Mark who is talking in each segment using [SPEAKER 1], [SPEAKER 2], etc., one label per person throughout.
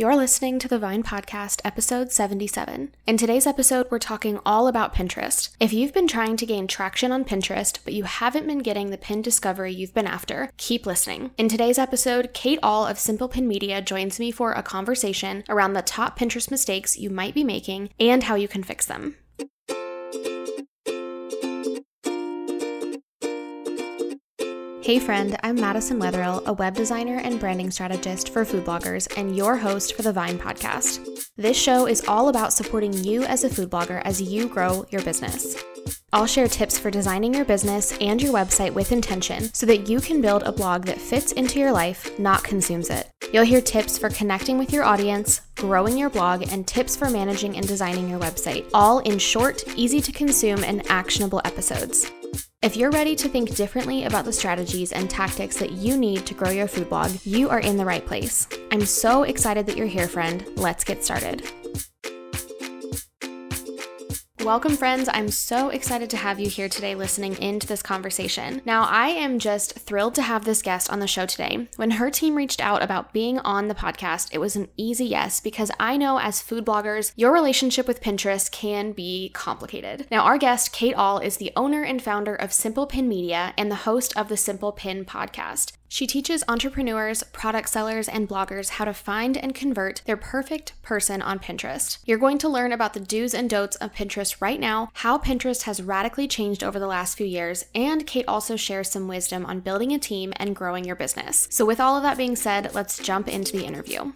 [SPEAKER 1] You're listening to the Vine Podcast, episode 77. In today's episode, we're talking all about Pinterest. If you've been trying to gain traction on Pinterest, but you haven't been getting the pin discovery you've been after, keep listening. In today's episode, Kate Ahl of Simple Pin Media joins me for a conversation around the top Pinterest mistakes you might be making and how you can fix them. Hey friend, I'm Madison Wetherill, a web designer and branding strategist for food bloggers and your host for the Vine podcast. This show is all about supporting you as a food blogger as you grow your business. I'll share tips for designing your business and your website with intention so that you can build a blog that fits into your life, not consumes it. You'll hear tips for connecting with your audience, growing your blog, and tips for managing and designing your website, all in short, easy to consume, and actionable episodes. If you're ready to think differently about the strategies and tactics that you need to grow your food blog, you are in the right place. I'm so excited that you're here, friend. Let's get started. Welcome, friends. I'm so excited to have you here today listening into this conversation. Now, I am just thrilled to have this guest on the show today. When her team reached out about being on the podcast, it was an easy yes because I know as food bloggers, your relationship with Pinterest can be complicated. Now, our guest, Kate Ahl, is the owner and founder of Simple Pin Media and the host of the Simple Pin podcast. She teaches entrepreneurs, product sellers, and bloggers how to find and convert their perfect person on Pinterest. You're going to learn about the do's and don'ts of Pinterest right now, how Pinterest has radically changed over the last few years, and Kate also shares some wisdom on building a team and growing your business. So, with all of that being said, let's jump into the interview.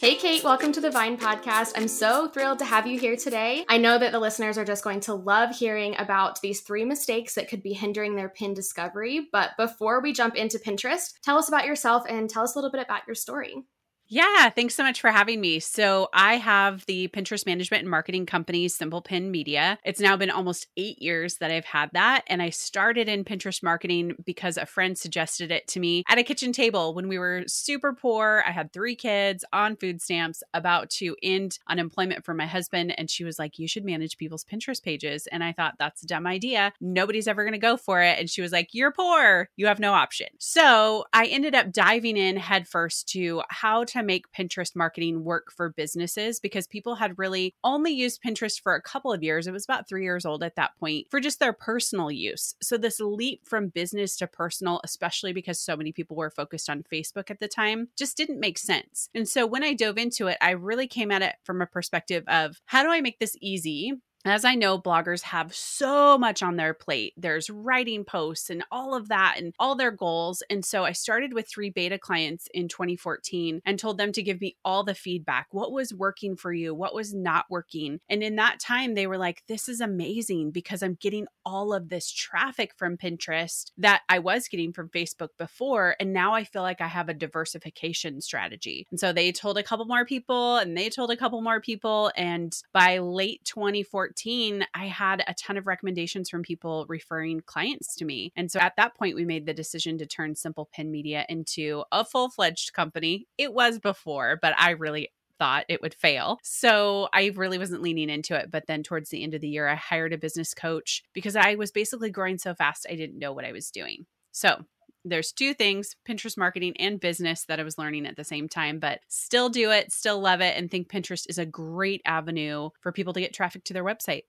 [SPEAKER 1] Hey, Kate, welcome to the Vine podcast. I'm so thrilled to have you here today. I know that the listeners are just going to love hearing about these three mistakes that could be hindering their pin discovery. But before we jump into Pinterest, tell us about yourself and tell us a little bit about your story.
[SPEAKER 2] Yeah, thanks so much for having me. So, I have the Pinterest management and marketing company, Simple Pin Media. It's now been almost eight years that I've had that. And I started in Pinterest marketing because a friend suggested it to me at a kitchen table when we were super poor. I had three kids on food stamps, about to end unemployment for my husband. And she was like, You should manage people's Pinterest pages. And I thought, That's a dumb idea. Nobody's ever going to go for it. And she was like, You're poor. You have no option. So, I ended up diving in headfirst to how to make Pinterest marketing work for businesses because people had really only used Pinterest for a couple of years. It was about three years old at that point for just their personal use. So, this leap from business to personal, especially because so many people were focused on Facebook at the time, just didn't make sense. And so, when I dove into it, I really came at it from a perspective of how do I make this easy as I know, bloggers have so much on their plate. There's writing posts and all of that and all their goals. And so I started with three beta clients in 2014 and told them to give me all the feedback. What was working for you? What was not working? And in that time, they were like, this is amazing because I'm getting all of this traffic from Pinterest that I was getting from Facebook before. And now I feel like I have a diversification strategy. And so they told a couple more people and they told a couple more people. And by late 2014, 2014, I had a ton of recommendations from people referring clients to me. And so at that point, we made the decision to turn Simple Pin Media into a full fledged company. It was before, but I really thought it would fail. So I really wasn't leaning into it. But then towards the end of the year, I hired a business coach because I was basically growing so fast, I didn't know what I was doing. So there's two things Pinterest marketing and business that I was learning at the same time, but still do it, still love it, and think Pinterest is a great avenue for people to get traffic to their website.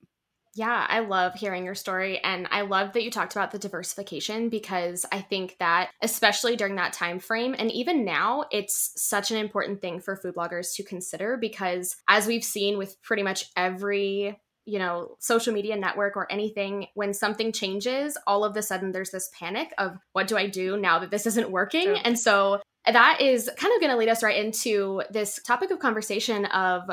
[SPEAKER 1] Yeah, I love hearing your story and I love that you talked about the diversification because I think that especially during that time frame and even now it's such an important thing for food bloggers to consider because as we've seen with pretty much every you know, social media network or anything, when something changes, all of a sudden there's this panic of what do I do now that this isn't working? And so that is kind of going to lead us right into this topic of conversation of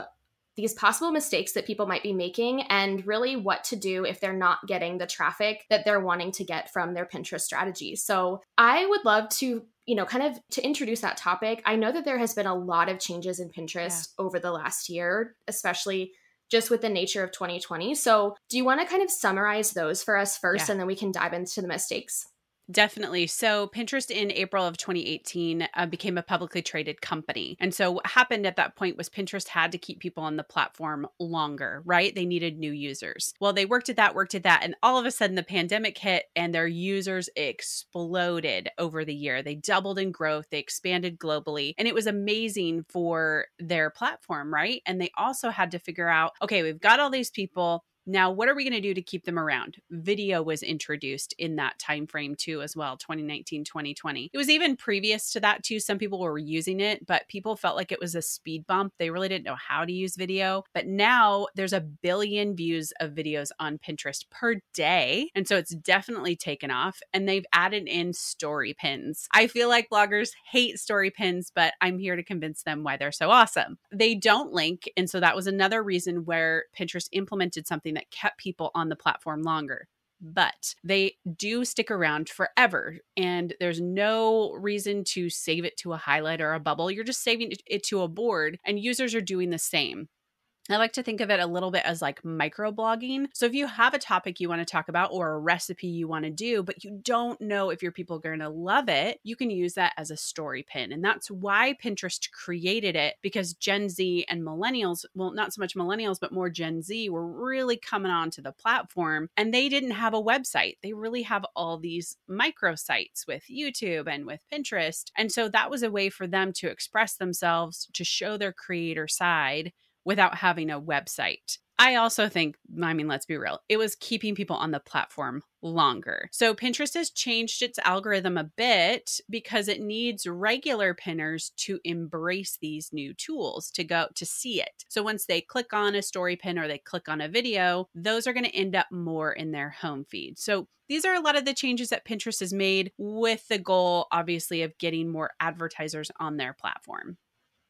[SPEAKER 1] these possible mistakes that people might be making and really what to do if they're not getting the traffic that they're wanting to get from their Pinterest strategy. So, I would love to you know, kind of to introduce that topic, I know that there has been a lot of changes in Pinterest yeah. over the last year, especially just with the nature of 2020. So, do you want to kind of summarize those for us first yeah. and then we can dive into the mistakes?
[SPEAKER 2] Definitely. So, Pinterest in April of 2018 uh, became a publicly traded company. And so, what happened at that point was Pinterest had to keep people on the platform longer, right? They needed new users. Well, they worked at that, worked at that. And all of a sudden, the pandemic hit and their users exploded over the year. They doubled in growth, they expanded globally. And it was amazing for their platform, right? And they also had to figure out okay, we've got all these people now, what are we going to do to keep them around? Video was introduced in that time frame too as well, 2019, 2020. It was even previous to that too. Some people were using it, but people felt like it was a speed bump. They really didn't know how to use video. But now there's a billion views of videos on Pinterest per day, and so it's definitely taken off and they've added in story pins. I feel like bloggers hate story pins, but I'm here to convince them why they're so awesome. They don't link, and so that was another reason where Pinterest implemented something that kept people on the platform longer but they do stick around forever and there's no reason to save it to a highlight or a bubble. You're just saving it to a board and users are doing the same I like to think of it a little bit as like microblogging. So if you have a topic you want to talk about or a recipe you want to do, but you don't know if your people are going to love it, you can use that as a story pin. And that's why Pinterest created it because Gen Z and millennials, well, not so much millennials, but more Gen Z were really coming onto the platform and they didn't have a website. They really have all these micro sites with YouTube and with Pinterest. And so that was a way for them to express themselves, to show their creator side without having a website. I also think, I mean, let's be real, it was keeping people on the platform longer. So Pinterest has changed its algorithm a bit because it needs regular pinners to embrace these new tools to go to see it. So once they click on a story pin or they click on a video, those are going to end up more in their home feed. So these are a lot of the changes that Pinterest has made with the goal, obviously, of getting more advertisers on their platform.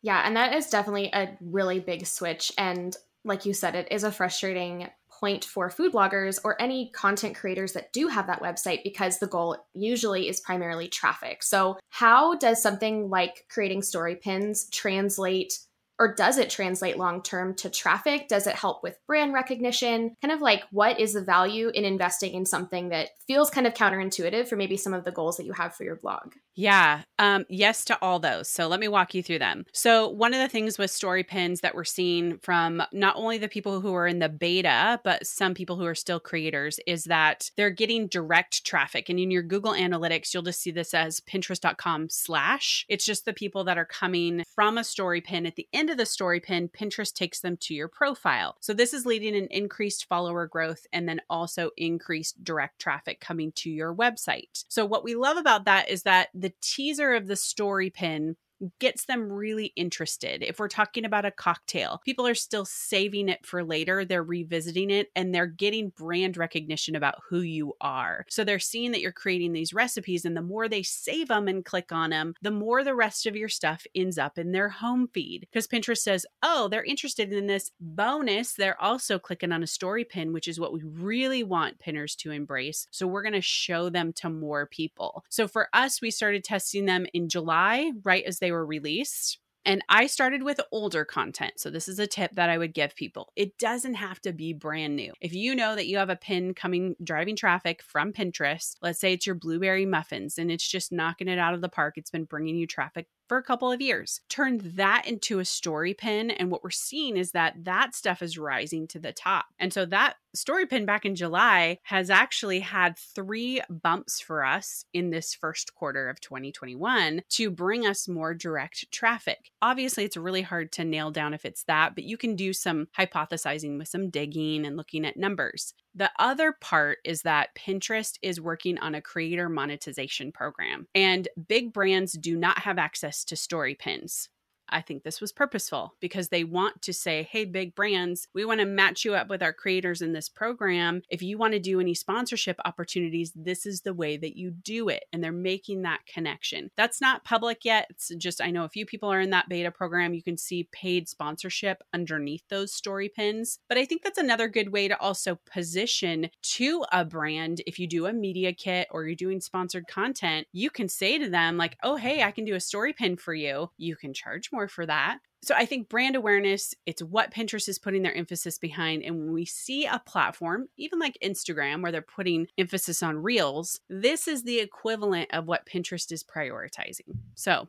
[SPEAKER 1] Yeah, and that is definitely a really big switch. And like you said, it is a frustrating point for food bloggers or any content creators that do have that website because the goal usually is primarily traffic. So, how does something like creating story pins translate or does it translate long term to traffic? Does it help with brand recognition? Kind of like what is the value in investing in something that feels kind of counterintuitive for maybe some of the goals that you have for your blog?
[SPEAKER 2] Yeah, um, yes to all those. So let me walk you through them. So, one of the things with story pins that we're seeing from not only the people who are in the beta, but some people who are still creators is that they're getting direct traffic. And in your Google Analytics, you'll just see this as pinterest.com slash. It's just the people that are coming from a story pin at the end of the story pin, Pinterest takes them to your profile. So this is leading an increased follower growth and then also increased direct traffic coming to your website. So what we love about that is that the teaser of the story pin gets them really interested. If we're talking about a cocktail, people are still saving it for later. They're revisiting it and they're getting brand recognition about who you are. So they're seeing that you're creating these recipes, and the more they save them and click on them, the more the rest of your stuff ends up in their home feed. Because Pinterest says, oh, they're interested in this bonus. They're also clicking on a story pin, which is what we really want pinners to embrace. So we're going to show them to more people. So for us, we started testing them in July, right as they they were released. And I started with older content. So, this is a tip that I would give people. It doesn't have to be brand new. If you know that you have a pin coming, driving traffic from Pinterest, let's say it's your blueberry muffins and it's just knocking it out of the park, it's been bringing you traffic for a couple of years. Turn that into a story pin. And what we're seeing is that that stuff is rising to the top. And so that story pin back in July has actually had three bumps for us in this first quarter of 2021 to bring us more direct traffic. Obviously, it's really hard to nail down if it's that, but you can do some hypothesizing with some digging and looking at numbers. The other part is that Pinterest is working on a creator monetization program, and big brands do not have access to story pins. I think this was purposeful because they want to say, hey, big brands, we want to match you up with our creators in this program. If you want to do any sponsorship opportunities, this is the way that you do it. And they're making that connection. That's not public yet. It's just, I know a few people are in that beta program. You can see paid sponsorship underneath those story pins. But I think that's another good way to also position to a brand. If you do a media kit or you're doing sponsored content, you can say to them, like, oh, hey, I can do a story pin for you. You can charge more for that. So I think brand awareness, it's what Pinterest is putting their emphasis behind. And when we see a platform, even like Instagram, where they're putting emphasis on reels, this is the equivalent of what Pinterest is prioritizing. So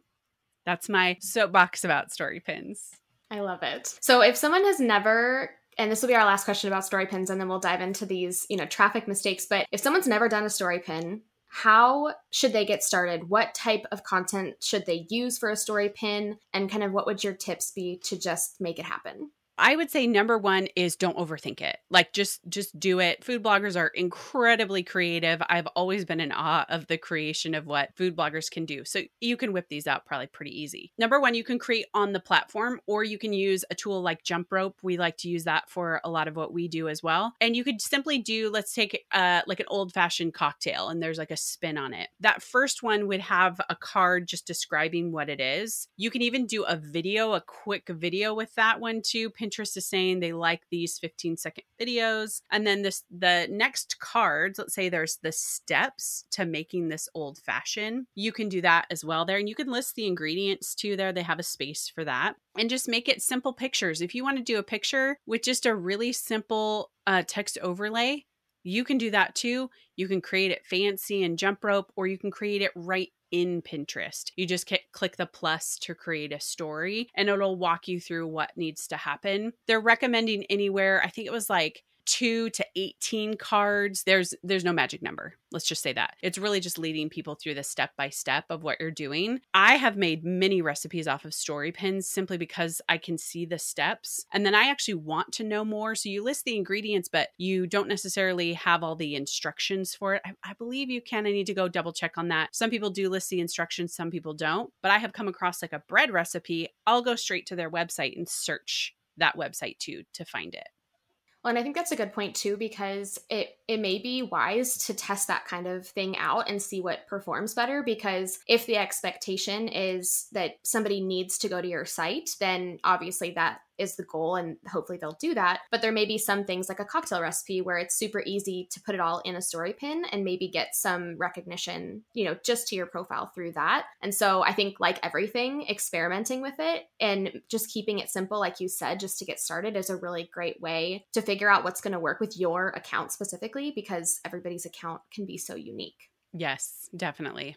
[SPEAKER 2] that's my soapbox about story pins.
[SPEAKER 1] I love it. So if someone has never and this will be our last question about story pins and then we'll dive into these, you know, traffic mistakes, but if someone's never done a story pin, how should they get started? What type of content should they use for a story pin? And kind of what would your tips be to just make it happen?
[SPEAKER 2] I would say number one is don't overthink it. Like just just do it. Food bloggers are incredibly creative. I've always been in awe of the creation of what food bloggers can do. So you can whip these out probably pretty easy. Number one, you can create on the platform, or you can use a tool like Jumprope. We like to use that for a lot of what we do as well. And you could simply do, let's take uh, like an old fashioned cocktail, and there's like a spin on it. That first one would have a card just describing what it is. You can even do a video, a quick video with that one too. Pinterest is saying they like these 15 second videos. And then this the next cards, let's say there's the steps to making this old fashioned. You can do that as well there. And you can list the ingredients too there. They have a space for that. And just make it simple pictures. If you want to do a picture with just a really simple uh, text overlay, you can do that too. You can create it fancy and Jumprope, or you can create it right in Pinterest. You just click the plus to create a story and it'll walk you through what needs to happen. They're recommending anywhere, I think it was like 2 to 18 cards there's there's no magic number let's just say that. It's really just leading people through the step by step of what you're doing. I have made many recipes off of story pins simply because i can see the steps and then i actually want to know more. So you list the ingredients but you don't necessarily have all the instructions for it. I, I believe you can i need to go double check on that. Some people do list the instructions some people don't but i have come across like a bread recipe. I'll go straight to their website and search that website too to find it
[SPEAKER 1] well, and I think that's a good point too, because it it may be wise to test that kind of thing out and see what performs better. Because if the expectation is that somebody needs to go to your site, then obviously that is the goal and hopefully they'll do that. But there may be some things like a cocktail recipe where it's super easy to put it all in a story pin and maybe get some recognition you know just to your profile through that. And so i think like everything experimenting with it and just keeping it simple like you said just to get started is a really great way to figure out what's going to work with your account specifically because everybody's account can be so unique.
[SPEAKER 2] Yes definitely.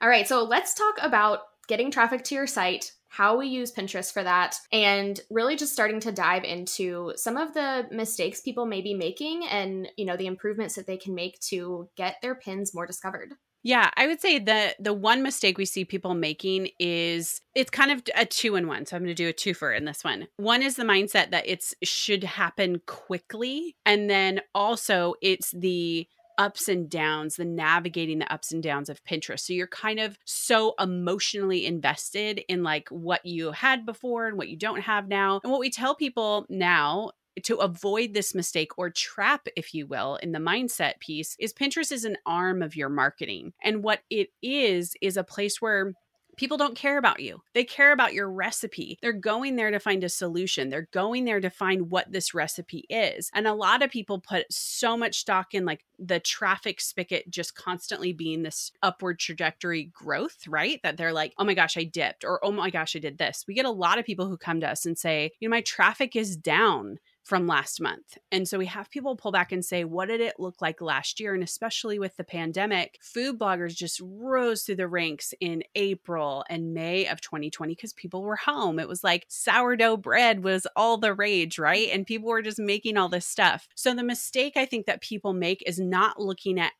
[SPEAKER 1] All right so let's talk about getting traffic to your site how we use Pinterest for that, and really just starting to dive into some of the mistakes people may be making and, you know, the improvements that they can make to get their pins more discovered.
[SPEAKER 2] Yeah, I would say the the one mistake we see people making is it's kind of a two in one. So I'm going to do a twofer in this one. One is the mindset that it's should happen quickly, and then also it's the ups and downs, the navigating the ups and downs of Pinterest. So you're kind of so emotionally invested in like what you had before and what you don't have now. And what we tell people now to avoid this mistake or trap, if you will, in the mindset piece is Pinterest is an arm of your marketing. And what it is, is a place where People don't care about you. They care about your recipe. They're going there to find a solution. They're going there to find what this recipe is. And a lot of people put so much stock in like the traffic spigot just constantly being this upward trajectory growth, right? That they're like, oh my gosh, I dipped, or oh my gosh, I did this. We get a lot of people who come to us and say, you know, my traffic is down from last month. And so we have people pull back and say, what did it look like last year? And especially with the pandemic, food bloggers just rose through the ranks in April and May of 2020 because people were home. It was like sourdough bread was all the rage, right? And people were just making all this stuff. So the mistake I think that people make is not looking at,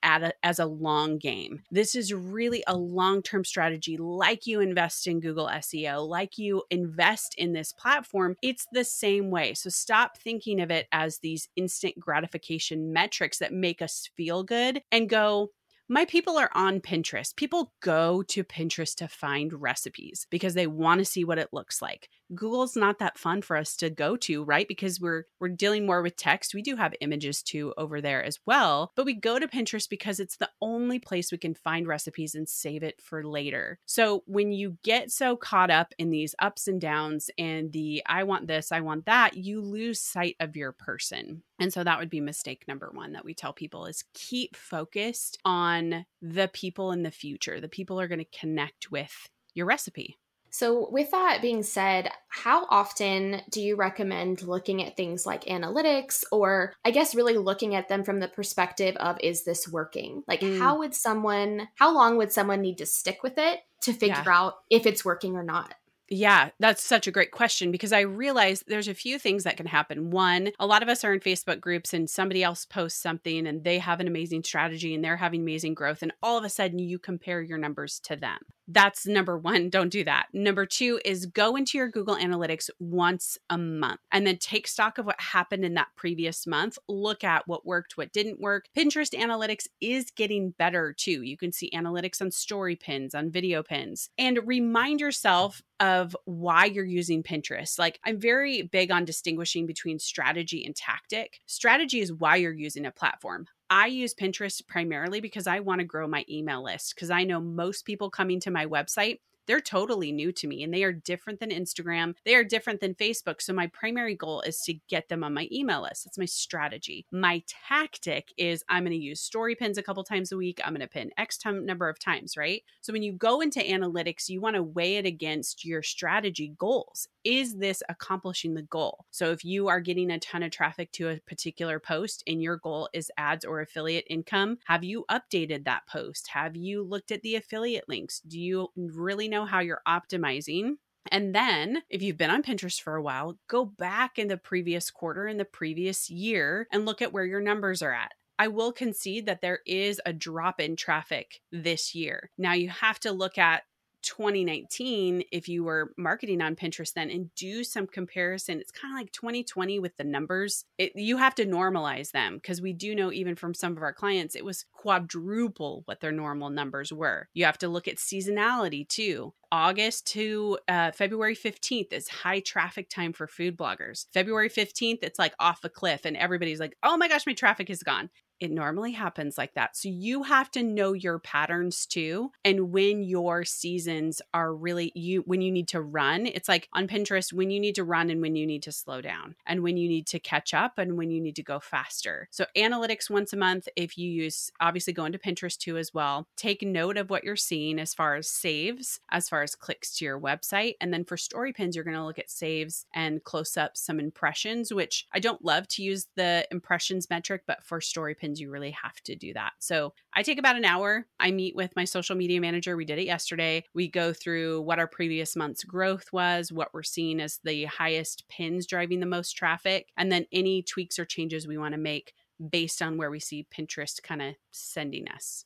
[SPEAKER 2] as a long game. This is really a long term strategy, like you invest in Google SEO, like you invest in this platform. It's the same way. So stop thinking thinking of it as these instant gratification metrics that make us feel good and go, my people are on Pinterest. People go to Pinterest to find recipes because they want to see what it looks like. Google's not that fun for us to go to, right? Because we're we're dealing more with text. We do have images too over there as well, but we go to Pinterest because it's the only place we can find recipes and save it for later. So when you get so caught up in these ups and downs and the I want this, I want that, you lose sight of your person. And so that would be mistake number 1 that we tell people is keep focused on the people in the future. The people are going to connect with your recipe.
[SPEAKER 1] So, with that being said, how often do you recommend looking at things like analytics, or I guess really looking at them from the perspective of is this working? Like, mm. how would someone, how long would someone need to stick with it to figure yeah. out if it's working or not?
[SPEAKER 2] Yeah, that's such a great question because I realize there's a few things that can happen. One, a lot of us are in Facebook groups and somebody else posts something and they have an amazing strategy and they're having amazing growth. And all of a sudden you compare your numbers to them. That's number one. Don't do that. Number two is go into your Google Analytics once a month and then take stock of what happened in that previous month. Look at what worked, what didn't work. Pinterest Analytics is getting better too. You can see analytics on story pins, on video pins, and remind yourself of why you're using Pinterest. Like, I'm very big on distinguishing between strategy and tactic. Strategy is why you're using a platform. I use Pinterest primarily because I want to grow my email list because I know most people coming to my website they're totally new to me and they are different than Instagram. They are different than Facebook. So my primary goal is to get them on my email list. That's my strategy. My tactic is I'm going to use story pins a couple times a week. I'm going to pin X time number of times, right? So when you go into analytics, you want to weigh it against your strategy goals. Is this accomplishing the goal? So if you are getting a ton of traffic to a particular post and your goal is ads or affiliate income, have you updated that post? Have you looked at the affiliate links? Do you really know how you're optimizing. And then, if you've been on Pinterest for a while, go back in the previous quarter, in the previous year, and look at where your numbers are at. I will concede that there is a drop in traffic this year. Now, you have to look at 2019 if you were marketing on Pinterest then and do some comparison. It's kind of like 2020 with the numbers. It, you have to normalize them because we do know even from some of our clients it was quadruple what their normal numbers were. You have to look at seasonality too. August to uh, February 15th is high traffic time for food bloggers. February 15th, it's like off a cliff, and everybody's like, oh my gosh, my traffic is gone it normally happens like that. So you have to know your patterns too. And when your seasons are really you when you need to run, it's like on Pinterest when you need to run and when you need to slow down and when you need to catch up and when you need to go faster. So analytics once a month if you use obviously go into Pinterest too as well. Take note of what you're seeing as far as saves, as far as clicks to your website. And then for story pins, you're going to look at saves and close up some impressions, which I don't love to use the impressions metric, but for story pins you really have to do that. So I take about an hour. I meet with my social media manager. We did it yesterday. We go through what our previous month's growth was, what we're seeing as the highest pins driving the most traffic, and then any tweaks or changes we want to make based on where we see Pinterest kind of sending us.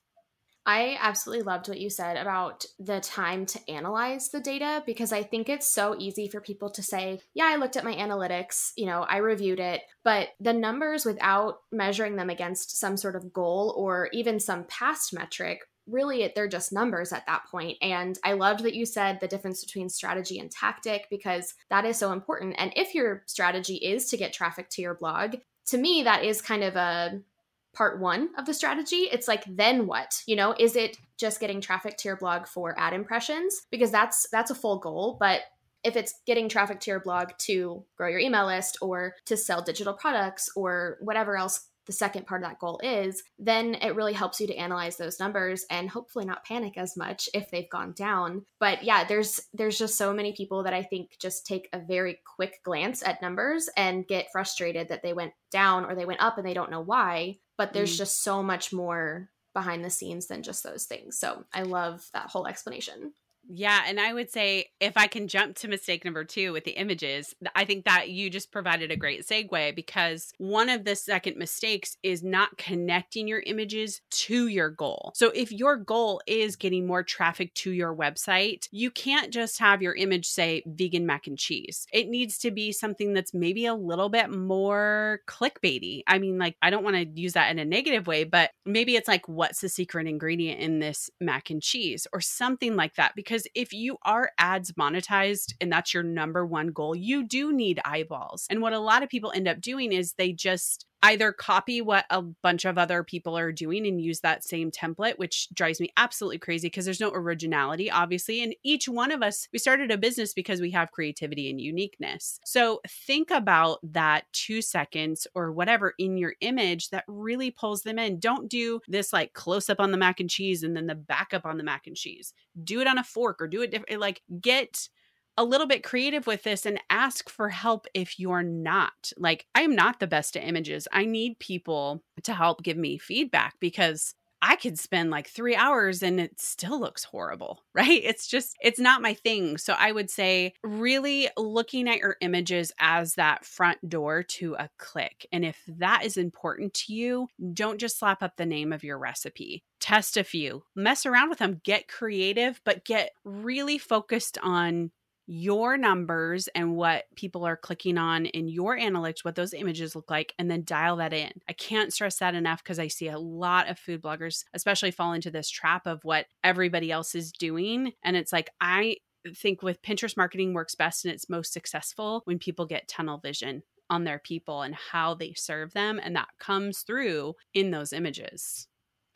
[SPEAKER 1] I absolutely loved what you said about the time to analyze the data because I think it's so easy for people to say, Yeah, I looked at my analytics, you know, I reviewed it, but the numbers without measuring them against some sort of goal or even some past metric really they're just numbers at that point. and i loved that you said the difference between strategy and tactic because that is so important and if your strategy is to get traffic to your blog to me that is kind of a part one of the strategy. It's like, then what? You know, is it just getting traffic to your blog for ad impressions? Because that's that's a full goal, but if it's getting traffic to your blog to grow your email list or to sell digital products or whatever else the second part of that goal is, then it really helps you to analyze those numbers and hopefully not panic as much if they've gone down. But yeah, there's there's just so many people that I think just take a very quick glance at numbers and get frustrated that they went down or they went up and they don't know why but there's mm. just so much more behind the scenes than just those things. So I love that whole explanation.
[SPEAKER 2] Yeah, and I would say if I can jump to mistake number two with the images, I think that you just provided a great segue because one of the second mistakes is not connecting your images to your goal. So if your goal is getting more traffic to your website, you can't just have your image say vegan mac and cheese. It needs to be something that's maybe a little bit more clickbaity. I mean, like, I don't want to use that in a negative way, but maybe it's like, what's the secret ingredient in this mac and cheese or something like that because because if you are ads monetized and that's your number one goal, you do need eyeballs. And what a lot of people end up doing is they just either copy what a bunch of other people are doing and use that same template, which drives me absolutely crazy because there's no originality, obviously. And each one of us, we started a business because we have creativity and uniqueness. So think about that two seconds or whatever in your image that really pulls them in. Don't do this like close up on the mac and cheese and then the back up on the mac and cheese. Do it on a fork or do it different. Like get a little bit creative with this and ask for help if you're not. Like, I am not the best at images. I need people to help give me feedback because I could spend like three hours and it still looks horrible, right? It's just, it's not my thing. So I would say, really looking at your images as that front door to a click. And if that is important to you, don't just slap up the name of your recipe. Test a few, mess around with them, get creative, but get really focused on your numbers and what people are clicking on in your analytics, what those images look like, and then dial that in. I can't stress that enough because I see a lot of food bloggers, especially fall into this trap of what everybody else is doing. And it's like, I think with Pinterest marketing works best and it's most successful when people get tunnel vision on their people and how they serve them. And that comes through in those images.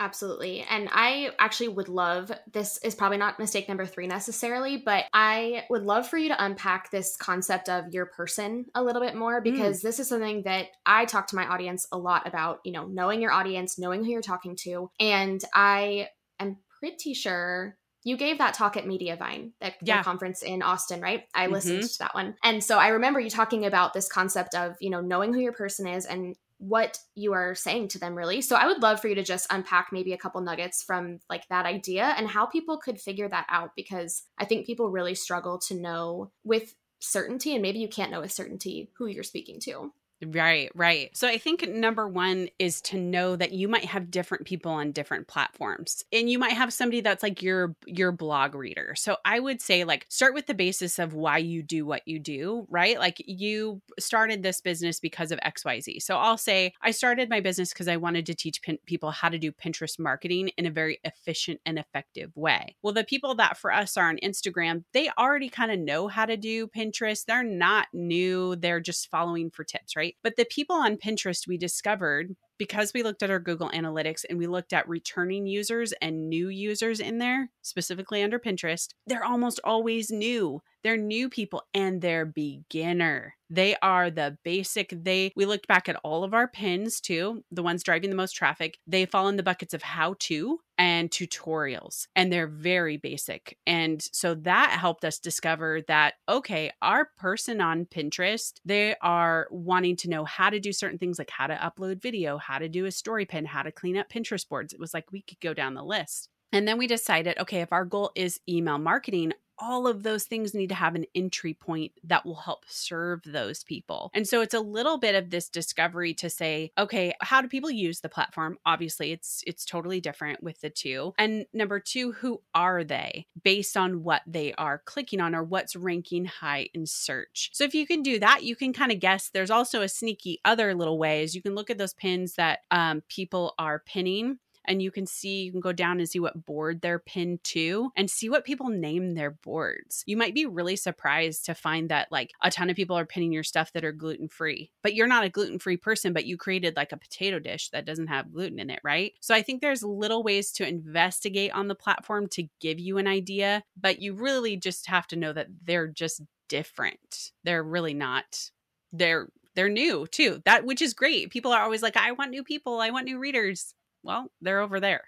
[SPEAKER 1] Absolutely. And I actually would love this is probably not mistake number three necessarily, but I would love for you to unpack this concept of your person a little bit more because mm. this is something that I talk to my audience a lot about, you know, knowing your audience, knowing who you're talking to. And I am pretty sure you gave that talk at Mediavine, that yeah. conference in Austin, right? I mm-hmm. listened to that one. And so I remember you talking about this concept of, you know, knowing who your person is and what you are saying to them really. So i would love for you to just unpack maybe a couple nuggets from like that idea and how people could figure that out because i think people really struggle to know with certainty and maybe you can't know with certainty who you're speaking to
[SPEAKER 2] Right, right. So I think number one is to know that you might have different people on different platforms. And you might have somebody that's like your your blog reader. So I would say like start with the basis of why you do what you do, right? Like you started this business because of XYZ. So I'll say I started my business because I wanted to teach pin- people how to do Pinterest marketing in a very efficient and effective way. Well, the people that for us are on Instagram, they already kind of know how to do Pinterest. They're not new, they're just following for tips, right? But the people on Pinterest we discovered because we looked at our Google Analytics and we looked at returning users and new users in there, specifically under Pinterest, they're almost always new. They're new people and they're beginner. They are the basic. They we looked back at all of our pins too, the ones driving the most traffic. They fall in the buckets of how to and tutorials and they're very basic. And so that helped us discover that okay, our person on Pinterest, they are wanting to know how to do certain things like how to upload video, how to do a story pin, how to clean up Pinterest boards. It was like we could go down the list. And then we decided, okay, if our goal is email marketing, all of those things need to have an entry point that will help serve those people. And so it's a little bit of this discovery to say, okay, how do people use the platform? Obviously, it's it's totally different with the two. And number 2, who are they based on what they are clicking on or what's ranking high in search. So if you can do that, you can kind of guess. There's also a sneaky other little ways. You can look at those pins that um, people are pinning and you can see, you can go down and see what board they're pinned to and see what people name their boards. You might be really surprised to find that like a ton of people are pinning your stuff that are gluten free, but you're not a gluten free person, but you created like a potato dish that doesn't have gluten in it, right? So I think there's little ways to investigate on the platform to give you an idea, but you really just have to know that they're just different. They're really not. They're they're new too. That which is great. People are always like, I want new people, I want new readers well, they're over there.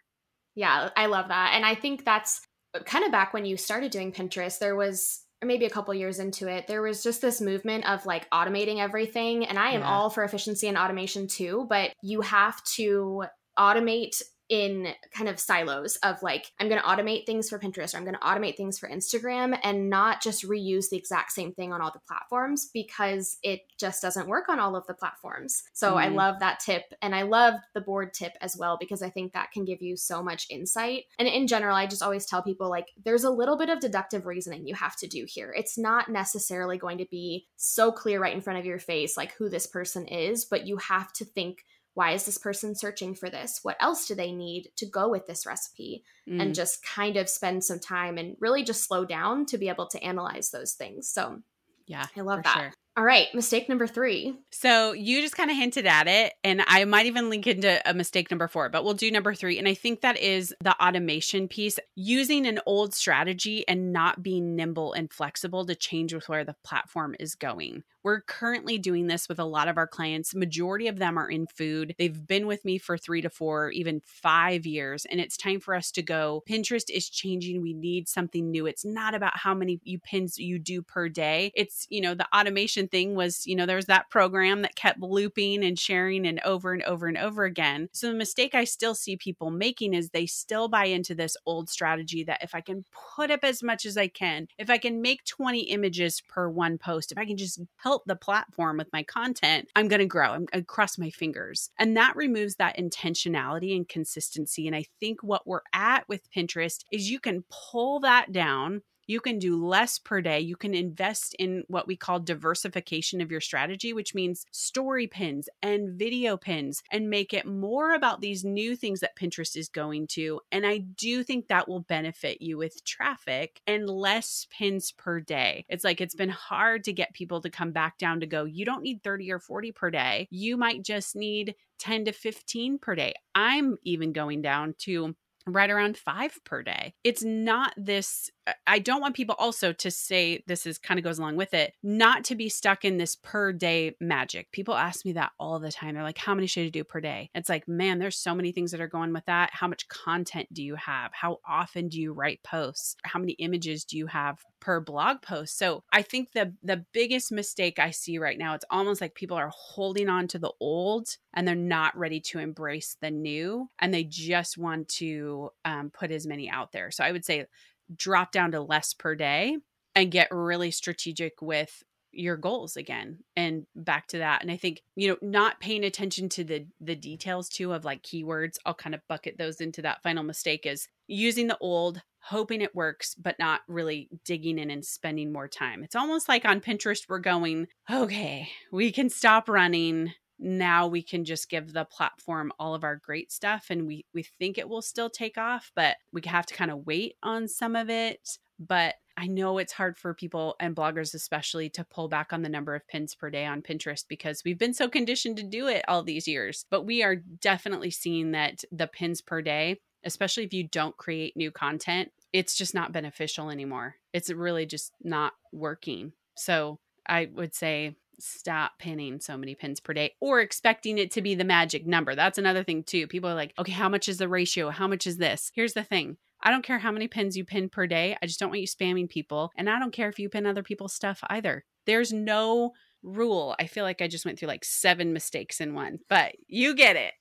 [SPEAKER 1] Yeah, I love that. And I think that's kind of back when you started doing Pinterest, there was maybe a couple years into it, there was just this movement of like automating everything. And I am yeah. all for efficiency and automation too, but you have to automate in kind of silos of like I'm going to automate things for Pinterest or I'm going to automate things for Instagram and not just reuse the exact same thing on all the platforms because it just doesn't work on all of the platforms. So mm. I mm-hmm. love that tip and I love the board tip as well because I think that can give you so much insight. And in general, I just always tell people like there's a little bit of deductive reasoning you have to do here. It's not necessarily going to be so clear right in front of your face like who this person is, but you have to think why is this person searching for this? What else do they need to go with this recipe? Mm. And just kind of spend some time and really just slow down to be able to analyze those things. So,
[SPEAKER 2] yeah,
[SPEAKER 1] I love that. Sure. All right, mistake number three.
[SPEAKER 2] So you just kind of hinted at it, and I might even link into a mistake number four, but we'll do number three. And I think that is the automation piece using an old strategy and not being nimble and flexible to change with where the platform is going We're currently doing this with a lot of our clients. Majority of them are in food. They've been with me for 3 to 4, even 5 years, and it's time for us to go. Pinterest is changing. We need something new. It's not about how many you pins you do per day. It's, you know, the automation thing was, you know, there was that program that kept looping and sharing and over and over and over again. So the mistake I still see people making is they still buy into this old strategy that if I can put up as much as I can, if I can make 20 images per one post, if I can just help the platform with my content, I'm going to grow. I'm to cross my fingers. And that removes that intentionality and consistency. And I think what we're at with Pinterest is you can pull that down you can do less per day. You can invest in what we call diversification of your strategy, which means story pins and video pins and make it more about these new things that Pinterest is going to. And I do think that will benefit you with traffic and less pins per day. It's like it's been hard to get people to come back down to go, you don't need 30 or 40 per day. You might just need 10 to 15 per day. I'm even going down to right around five per day. It's not this, I don't want people also to say this is kind of goes along with it, not to be stuck in this per day magic. People ask me that all the time. They're like, how many should I do per day? It's like, man, there's so many things that are going with that. How much content do you have? How often do you write posts? How many images do you have per blog post? So I think the the biggest mistake I see right now, it's almost like people are holding on to the old and they're not ready to embrace the new and they just want to um, put as many out there. So I would say drop down to less per day and get really strategic with your goals again and back to that. And i think you know not paying attention to the the details too of like keywords i'll kind of bucket those into that final mistake is using the old hoping it works but not really digging in and spending more time. It's almost like on pinterest we're going okay we can stop running now we can just give the platform all of our great stuff and we we think it will still take off but we have to kind of wait on some of it but I know it's hard for people and bloggers especially to pull back on the number of pins per day on Pinterest because we've been so conditioned to do it all these years. But we are definitely seeing that the pins per day, especially if you don't create new content, it's just not beneficial anymore. It's really just not working. So I would say stop pinning so many pins per day or expecting it to be the magic number. That's another thing too. People are like, okay, how much is the ratio? How much is this? Here's the thing. I don't care how many pins you pin per day. I just don't want you spamming people. And I don't care if you pin other people's stuff either. There's no rule. I feel like I just went through like seven mistakes in one, but you get it.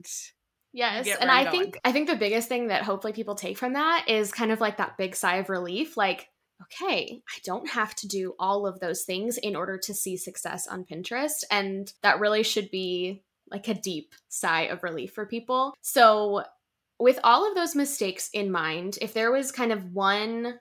[SPEAKER 1] Yes. And I think I think the biggest thing that hopefully people take from that is kind of like that big sigh of relief. Like okay, I don't have to do all of those things in order to see success on Pinterest. And that really should be like a deep sigh of relief for people. So, with all of those mistakes in mind, if there was kind of one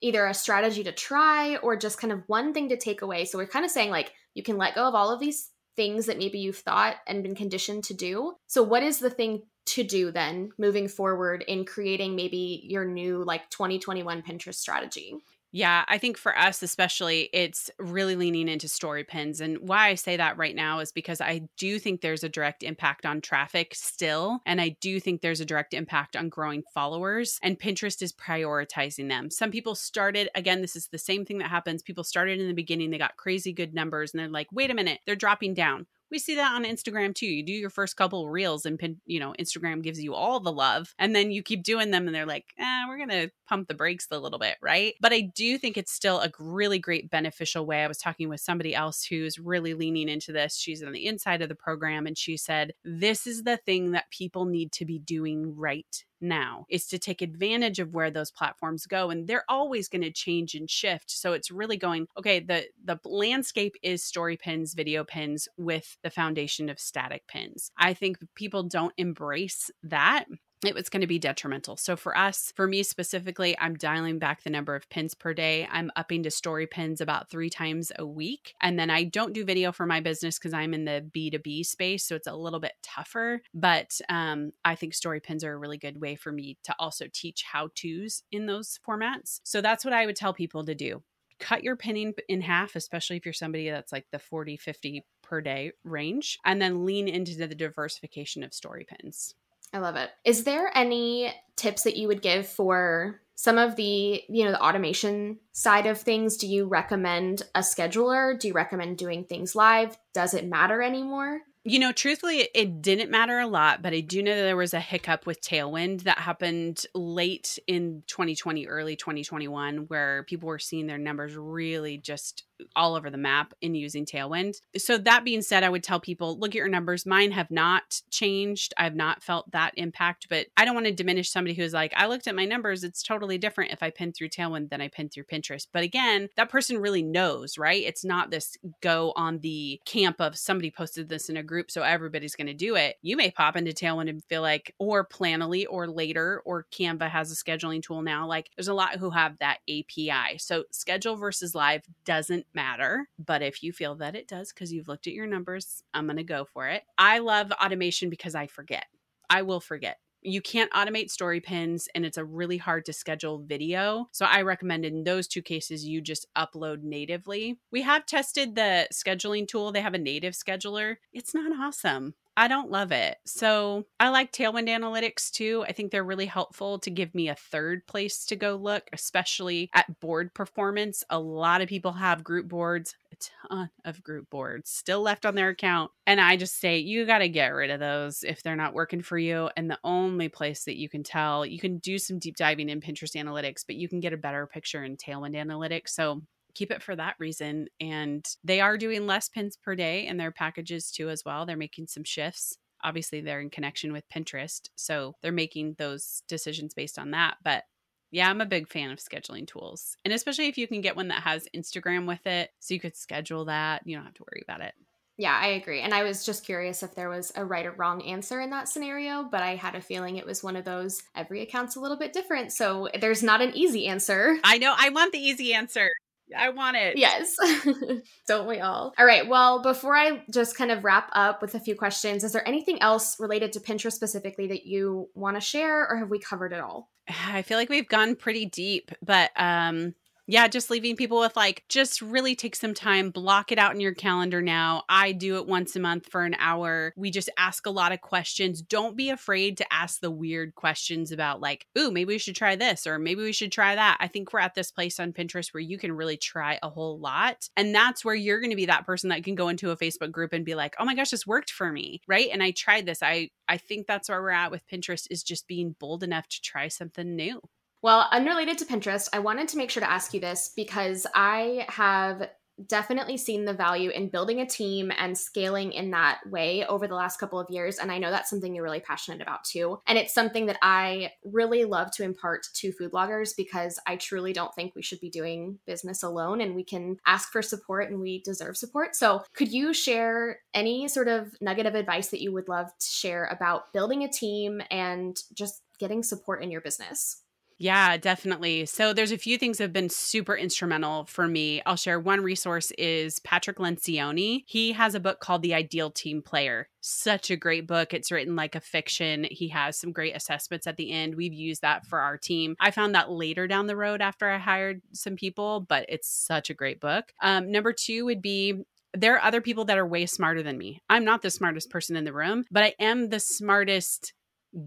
[SPEAKER 1] either a strategy to try or just kind of one thing to take away. So, we're kind of saying like you can let go of all of these things that maybe you've thought and been conditioned to do. So, what is the thing to do then moving forward in creating maybe your new like 2021 Pinterest strategy?
[SPEAKER 2] Yeah, I think for us especially, it's really leaning into story pins. And why I say that right now is because I do think there's a direct impact on traffic still. And I do think there's a direct impact on growing followers. And Pinterest is prioritizing them. Some people started, again, this is the same thing that happens. People started in the beginning, they got crazy good numbers, and they're like, wait a minute, they're dropping down we see that on Instagram too. You do your first couple reels and pin, you know, Instagram gives you all the love and then you keep doing them and they're like, eh, we're going to pump the brakes a little bit, right? But I do think it's still a really great beneficial way. I was talking with somebody else who's really leaning into this. She's on the inside of the program and she said, this is the thing that people need to be doing right now is to take advantage of where those platforms go and they're always going to change and shift. So it's really going okay the the landscape is story pins video pins with the foundation of static pins. I think people don't embrace that it was going to be detrimental. So for us, for me specifically, I'm dialing back the number of pins per day. I'm upping to story pins about three times a week. And then I don't do video for my business because I'm in the B2B space. So it's a little bit tougher. But um, I think story pins are a really good way for me to also teach how to's in those formats. So that's what I would tell people to do. Cut your pinning in half, especially if you're somebody that's like the 40, 50 per day range, and then lean into the diversification of story pins.
[SPEAKER 1] I love it. Is there any tips that you would give for some of the you know the automation side of things? Do you recommend a scheduler? Do you recommend doing things live? Does it matter anymore?
[SPEAKER 2] You know, truthfully, it didn't matter a lot, but I do know that there was a hiccup with Tailwind that happened late in 2020, early 2021, where people were seeing their numbers really just all over the map in using Tailwind. So that being said, I would tell people look at your numbers. Mine have not changed. I've not felt that impact, but I don't want to diminish somebody who's like, I looked at my numbers. It's totally different if I pin through Tailwind than I pin through Pinterest. But again, that person really knows, right? It's not this go on the camp of somebody posted this in a group, so everybody's going to do it. You may pop into Tailwind and feel like, or Planoly or later, or Canva has a scheduling tool now. Like there's a lot who have that API. So schedule versus live doesn't matter. But if you feel that it does because you've looked at your numbers, I'm going to go for it. I love automation because I forget. I will forget you can't automate story pins and it's a really hard to schedule video. So I recommend in those two cases you just upload natively. We have tested the scheduling tool. They have a native scheduler. It's not awesome. I don't love it. So I like Tailwind Analytics too. I think they're really helpful to give me a third place to go look, especially at board performance. A lot of people have group boards, a ton of group boards still left on their account. And I just say, you got to get rid of those if they're not working for you. And the only place that you can tell, you can do some deep diving in Pinterest Analytics, but you can get a better picture in Tailwind Analytics. So keep it for that reason. And they are doing less pins per day in their packages too, as well. They're making some shifts. Obviously, they're in connection with Pinterest. So they're making those decisions based on that. But yeah, I'm a big fan of scheduling tools. And especially if you can get one that has Instagram with it, so you could schedule that. You don't have to worry about it.
[SPEAKER 1] Yeah, I agree. And I was just curious if there was a right or wrong answer in that scenario, but I had a feeling it was one of those every account's a little bit different. So there's not an easy answer.
[SPEAKER 2] I know. I want the easy answer. I want it.
[SPEAKER 1] Yes. Don't we all? All right. Well, before I just kind of wrap up with a few questions, is there anything else related to Pinterest specifically that you want to share or have we covered it all?
[SPEAKER 2] I feel like we've gone pretty deep, but um yeah, just leaving people with like, just really take some time, block it out in your calendar now. I do it once a month for an hour. We just ask a lot of questions. Don't be afraid to ask the weird questions about, like, ooh, maybe we should try this or maybe we should try that. I think we're at this place on Pinterest where you can really try a whole lot. And that's where you're going to be that person that can go into a Facebook group and be like, oh my gosh, this worked for me. Right. And I tried this. I, I think that's where we're at with Pinterest is just being bold enough to try something new.
[SPEAKER 1] Well, unrelated to Pinterest, I wanted to make sure to ask you this because I have definitely seen the value in building a team and scaling in that way over the last couple of years. And I know that's something you're really passionate about too. And it's something that I really love to impart to food bloggers because I truly don't think we should be doing business alone and we can ask for support and we deserve support. So, could you share any sort of nugget of advice that you would love to share about building a team and just getting support in your business?
[SPEAKER 2] Yeah, definitely. So there's a few things that have been super instrumental for me. I'll share one resource is Patrick Lencioni. He has a book called The Ideal Team Player. Such a great book. It's written like a fiction. He has some great assessments at the end. We've used that for our team. I found that later down the road after I hired some people, but it's such a great book. Um, number two would be there are other people that are way smarter than me. I'm not the smartest person in the room, but I am the smartest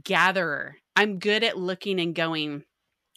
[SPEAKER 2] gatherer. I'm good at looking and going,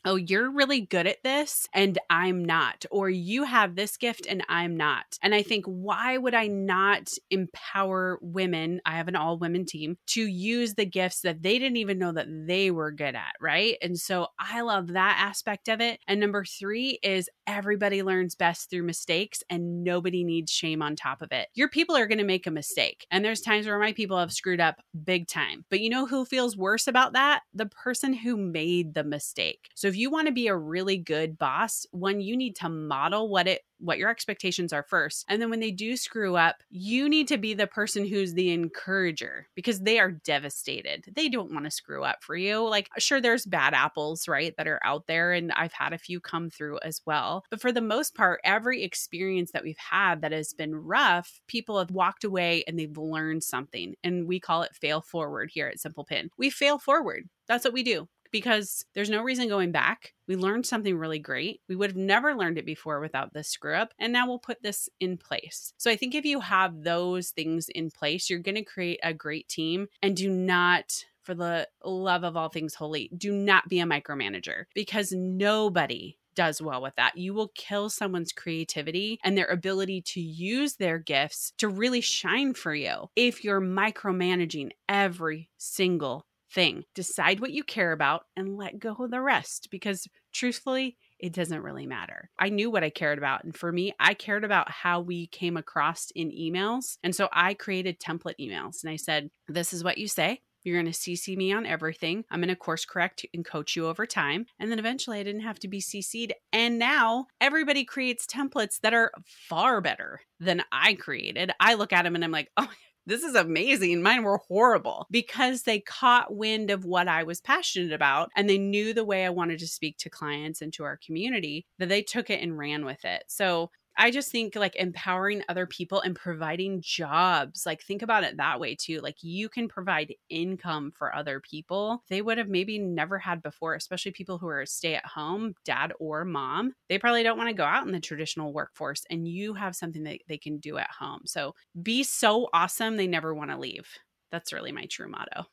[SPEAKER 2] oh, you're really good at this and I'm not, or you have this gift and I'm not. And I think, why would I not empower women? I have an all women team to use the gifts that they didn't even know that they were good at, right? And so I love that aspect of it. And number three is everybody learns best through mistakes and nobody needs shame on top of it. Your people are going to make a mistake. And there's times where my people have screwed up big time. But you know who feels worse about that? The person who made the mistake. So if you want to be a really good boss, one, you need to model what it what your expectations are first. And then when they do screw up, you need to be the person who's the encourager because they are devastated. They don't want to screw up for you. Like, sure, there's bad apples, right, that are out there. And I've had a few come through as well. But for the most part, every experience that we've had that has been rough, people have walked away and they've learned something. And we call it fail forward here at Simple Pin. We fail forward. That's what we do because there's no reason going back. We learned something really great. We would have never learned it before without this screw up. And now we'll put this in place. So I think if you have those things in place, you're going to create a great team and do not for the love of all things holy, do not be a micromanager because nobody does well with that. You will kill someone's creativity and their ability to use their gifts to really shine for you if you're micromanaging every single thing. Decide what you care about and let go of the rest because truthfully, it doesn't really matter. I knew what I cared about. And for me, I cared about how we came across in emails. And so I created template emails and I said, This is what you say. You're going to CC me on everything. I'm going to course correct and coach you over time. And then eventually I didn't have to be CC'd. And now everybody creates templates that are far better than I created. I look at them and I'm like, oh, this is amazing. Mine were horrible because they caught wind of what I was passionate about and they knew the way I wanted to speak to clients and to our community that they took it and ran with it. So I just think like empowering other people and providing jobs. Like think about it that way too. Like you can provide income for other people they would have maybe never had before, especially people who are stay at home, dad or mom. They probably don't want to go out in the traditional workforce and you have something that they can do at home. So be so awesome they never want to leave. That's really my true motto.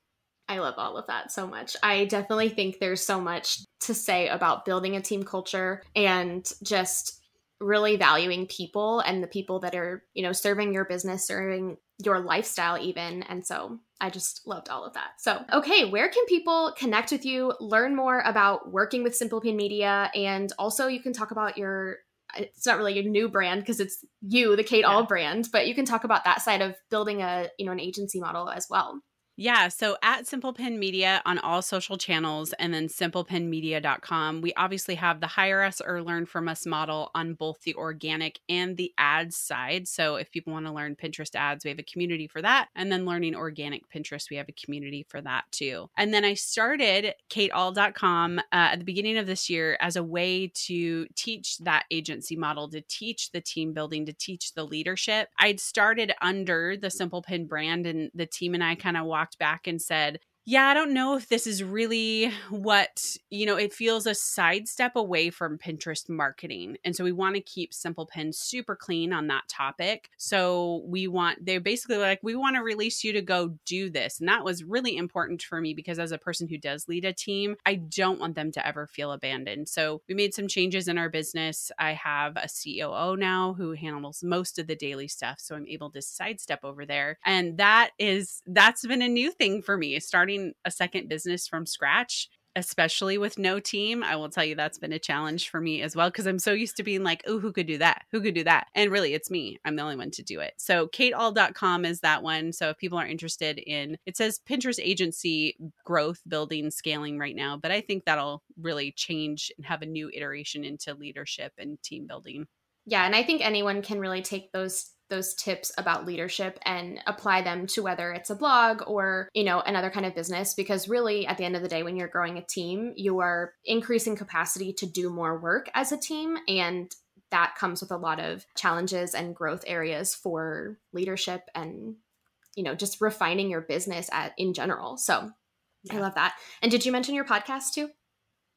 [SPEAKER 1] I love all of that so much. I definitely think there's so much to say about building a team culture and just really valuing people and the people that are, you know, serving your business, serving your lifestyle, even. And so I just loved all of that. So, okay, where can people connect with you, learn more about working with Simple Pin Media, and also you can talk about your it's not really a new brand because it's you, the Kate yeah. Ahl brand, but you can talk about that side of building a, you know, an agency model as well.
[SPEAKER 2] Yeah. So at Simple Pin Media on all social channels and then simplepinmedia.com, we obviously have the hire us or learn from us model on both the organic and the ads side. So if people want to learn Pinterest ads, we have a community for that. And then learning organic Pinterest, we have a community for that too. And then I started kateahl.com uh, at the beginning of this year as a way to teach that agency model, to teach the team building, to teach the leadership. I'd started under the Simple Pin brand and the team and I kind of walked back and said, yeah, I don't know if this is really what, you know, it feels a sidestep away from Pinterest marketing. And so we want to keep Simple Pin super clean on that topic. So we want, they're basically like, we want to release you to go do this. And that was really important for me because as a person who does lead a team, I don't want them to ever feel abandoned. So we made some changes in our business. I have a COO now who handles most of the daily stuff. So I'm able to sidestep over there. And that is, that's been a new thing for me starting starting a second business from scratch especially with no team i will tell you that's been a challenge for me as well because i'm so used to being like oh who could do that? Who could do that? And really it's me. I'm the only one to do it. So kateahl.com is that one. So if people are interested in it says pinterest agency growth building scaling right now but i think that'll really change and have a new iteration into leadership and team building.
[SPEAKER 1] Yeah and i think anyone can really take those those tips about leadership and apply them to whether it's a blog or you know another kind of business because really at the end of the day when you're growing a team you are increasing capacity to do more work as a team and that comes with a lot of challenges and growth areas for leadership and you know just refining your business at, in general. So yeah. i love that. And did you mention your podcast too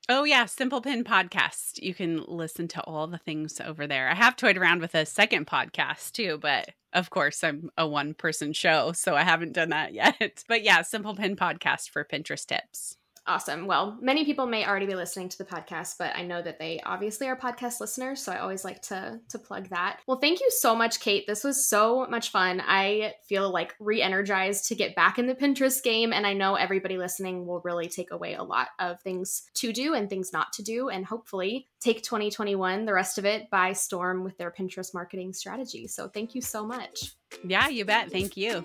[SPEAKER 2] Oh yeah, Simple Pin podcast. You can listen to all the things over there. I have toyed around with a second podcast too, but of course I'm a one person show, so I haven't done that yet. But yeah, Simple Pin podcast for Pinterest tips.
[SPEAKER 1] Awesome. Well, many people may already be listening to the podcast, but I know that they obviously are podcast listeners, so I always like to to plug that. Well, thank you so much, Kate. This was so much fun. I feel like re-energized to get back in the Pinterest game, and I know everybody listening will really take away a lot of things to do and things not to do, and hopefully take 2021, the rest of it, by storm with their Pinterest marketing strategy. So, thank you so much.
[SPEAKER 2] Yeah, you bet. Thank you.